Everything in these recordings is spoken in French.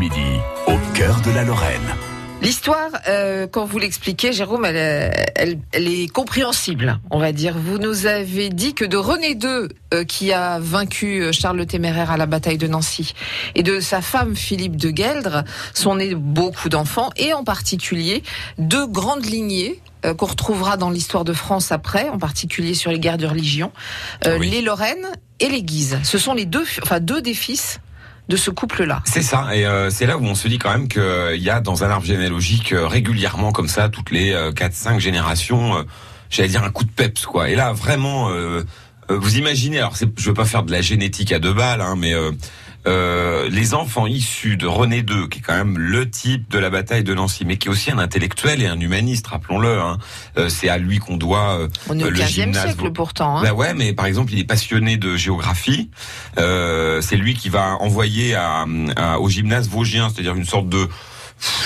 midi, au cœur de la Lorraine. L'histoire, euh, quand vous l'expliquez, Jérôme, elle, elle, elle, est compréhensible, on va dire. Vous nous avez dit que de René II, euh, qui a vaincu euh, Charles le Téméraire à la bataille de Nancy, et de sa femme Philippe de Gueldre, sont nés beaucoup d'enfants, et en particulier deux grandes lignées euh, qu'on retrouvera dans l'histoire de France après, en particulier sur les guerres de religion, euh, oui. les Lorraines et les Guises. Ce sont les deux, enfin deux des fils de ce couple-là. C'est ça, et euh, c'est là où on se dit quand même qu'il euh, y a dans un arbre généalogique euh, régulièrement comme ça, toutes les 4-5 générations, j'allais dire un coup de peps, quoi. Et là, vraiment, vous imaginez, alors je veux pas faire de la génétique à deux balles, hein, mais euh, les enfants issus de René II, qui est quand même le type de la bataille de Nancy, mais qui est aussi un intellectuel et un humaniste, rappelons-le. Hein. Euh, c'est à lui qu'on doit euh, On est au le 15e gymnase. siècle pourtant. Hein. Bah ouais, mais par exemple, il est passionné de géographie. Euh, c'est lui qui va envoyer à, à, au gymnase vosgien, c'est-à-dire une sorte de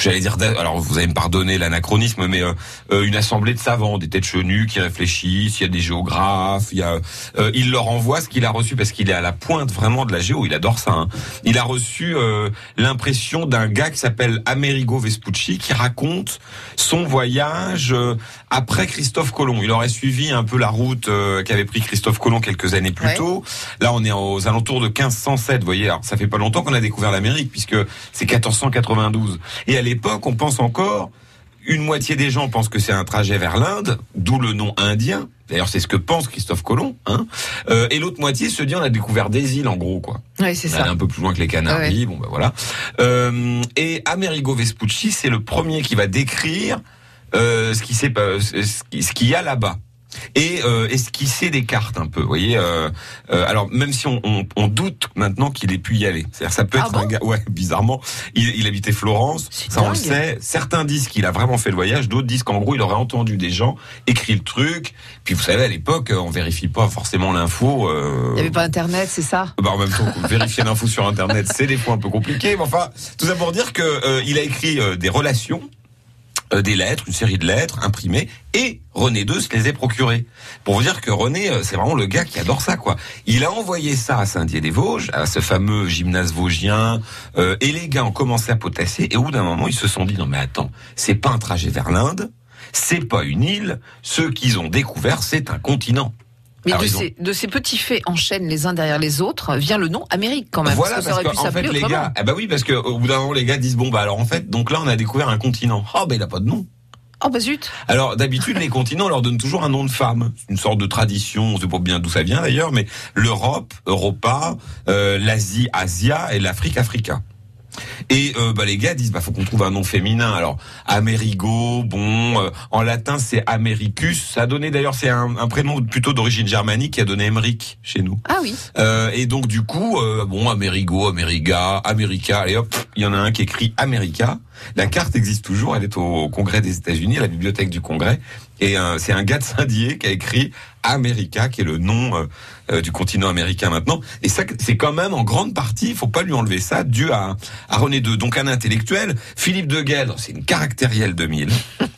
j'allais dire, alors vous allez me pardonner l'anachronisme, mais euh, une assemblée de savants, des têtes chenues qui réfléchissent. Il y a des géographes. Il y a, euh, il leur envoie ce qu'il a reçu parce qu'il est à la pointe vraiment de la géo. Il adore ça. Hein. Il a reçu euh, l'impression d'un gars qui s'appelle Amerigo Vespucci qui raconte son voyage euh, après Christophe Colomb. Il aurait suivi un peu la route euh, qu'avait pris Christophe Colomb quelques années plus ouais. tôt. Là, on est aux alentours de 1507. Vous voyez, alors ça fait pas longtemps qu'on a découvert l'Amérique puisque c'est 1492. Et à l'époque, on pense encore, une moitié des gens pensent que c'est un trajet vers l'Inde, d'où le nom indien. D'ailleurs, c'est ce que pense Christophe Colomb. Hein euh, et l'autre moitié se dit on a découvert des îles, en gros, quoi. Oui, c'est ça. un peu plus loin que les Canaries. Ouais. Bon, ben voilà. Euh, et Amerigo Vespucci, c'est le premier qui va décrire euh, ce qui s'est, ce qu'il y a là-bas et euh, esquisser des cartes un peu. Vous voyez, euh, euh, alors même si on, on, on doute maintenant qu'il ait pu y aller, c'est-à-dire ça peut être ah bon un gars, ouais, bizarrement, il, il habitait Florence, ça dingue. on le sait. Certains disent qu'il a vraiment fait le voyage, d'autres disent qu'en gros il aurait entendu des gens écrit le truc. Puis vous savez, à l'époque, on vérifie pas forcément l'info. Il n'y avait pas Internet, c'est ça? Bah En même temps, vérifier l'info sur Internet, c'est des fois un peu compliqué. Mais enfin, tout ça pour dire que il a écrit des relations euh, des lettres, une série de lettres imprimées, et René II se les est procurées. Pour vous dire que René, euh, c'est vraiment le gars qui adore ça, quoi. Il a envoyé ça à Saint-Dié-des-Vosges, à ce fameux gymnase vosgien, euh, et les gars ont commencé à potasser, et au bout d'un moment, ils se sont dit, non mais attends, c'est pas un trajet vers l'Inde, c'est pas une île, ce qu'ils ont découvert, c'est un continent. Mais Alors, de, ces, de ces petits faits enchaînent les uns derrière les autres, vient le nom Amérique quand même. Voilà, parce que ça aurait pu s'appeler autrement. gars, eh ben oui, parce que au bout d'un moment, les gars disent bon bah alors en fait, donc là on a découvert un continent. Ah ben il a pas de nom. Oh bah zut Alors d'habitude les continents on leur donnent toujours un nom de femme, C'est une sorte de tradition, on sait pas bien d'où ça vient d'ailleurs, mais l'Europe, Europa, euh, l'Asie, Asia et l'Afrique, Africa. Et euh, bah, les gars disent bah faut qu'on trouve un nom féminin. Alors Amerigo, bon, euh, en latin c'est Americus. Ça a donné d'ailleurs c'est un, un prénom plutôt d'origine germanique qui a donné Emmerich chez nous. Ah oui Euh, et donc du coup, euh, bon, Amerigo, Ameriga, America, allez hop, il y en a un qui écrit America. La carte existe toujours, elle est au Congrès des États-Unis, à la bibliothèque du Congrès, et euh, c'est un gars de Saint-Dié qui a écrit America, qui est le nom euh, euh, du continent américain maintenant. Et ça, c'est quand même en grande partie, il faut pas lui enlever ça, dû à, à René II. Donc un intellectuel, Philippe de Gueldre, c'est une caractérielle 2000.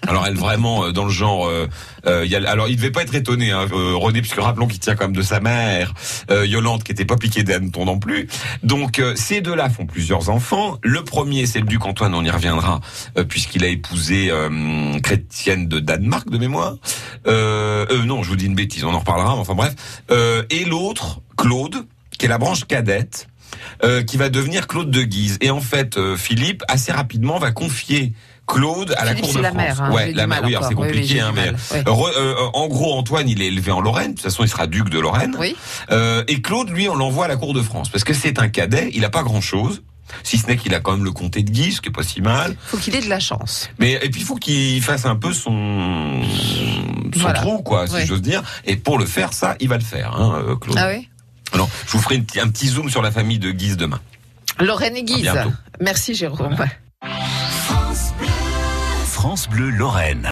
Alors elle vraiment euh, dans le genre, euh, euh, y a, alors il devait pas être étonné, hein, euh, René, puisque rappelons qu'il tient quand même de sa mère, euh, Yolande, qui était pas piquée d'hanneton non plus. Donc euh, ces deux-là font plusieurs enfants. Le premier, c'est le duc Antoine, on y reviendra, puisqu'il a épousé chrétienne de Danemark de mémoire. Non, je vous dis une bêtise, on en reparlera. Enfin bref. Et l'autre, Claude, qui est la branche cadette. qui va devenir Claude de Guise. Et en fait, Philippe, assez rapidement, va confier Claude à la Philippe, cour de la France. mère, hein, ouais, la mère. Oui, alors c'est. Oui, oui, compliqué, hein, mais ouais. Re- euh, en gros, Antoine, il est élevé en Lorraine. De toute façon, il sera duc de Lorraine. Oui Euh, et Claude, lui, on l'envoie à la cour de France parce que c'est un cadet. Il a pas grand chose. Si ce n'est qu'il a quand même le comté de Guise, ce qui est pas si mal. Faut qu'il ait de la chance. Mais et puis il faut qu'il fasse un peu son son Voilà. trou, quoi, si Ouais. j'ose dire. Et pour le faire, ça, il va le faire, hein, euh, Claude. Ah oui Alors, je vous ferai un petit zoom sur la famille de Guise demain. Lorraine et Guise. Merci Jérôme. France Bleu Lorraine.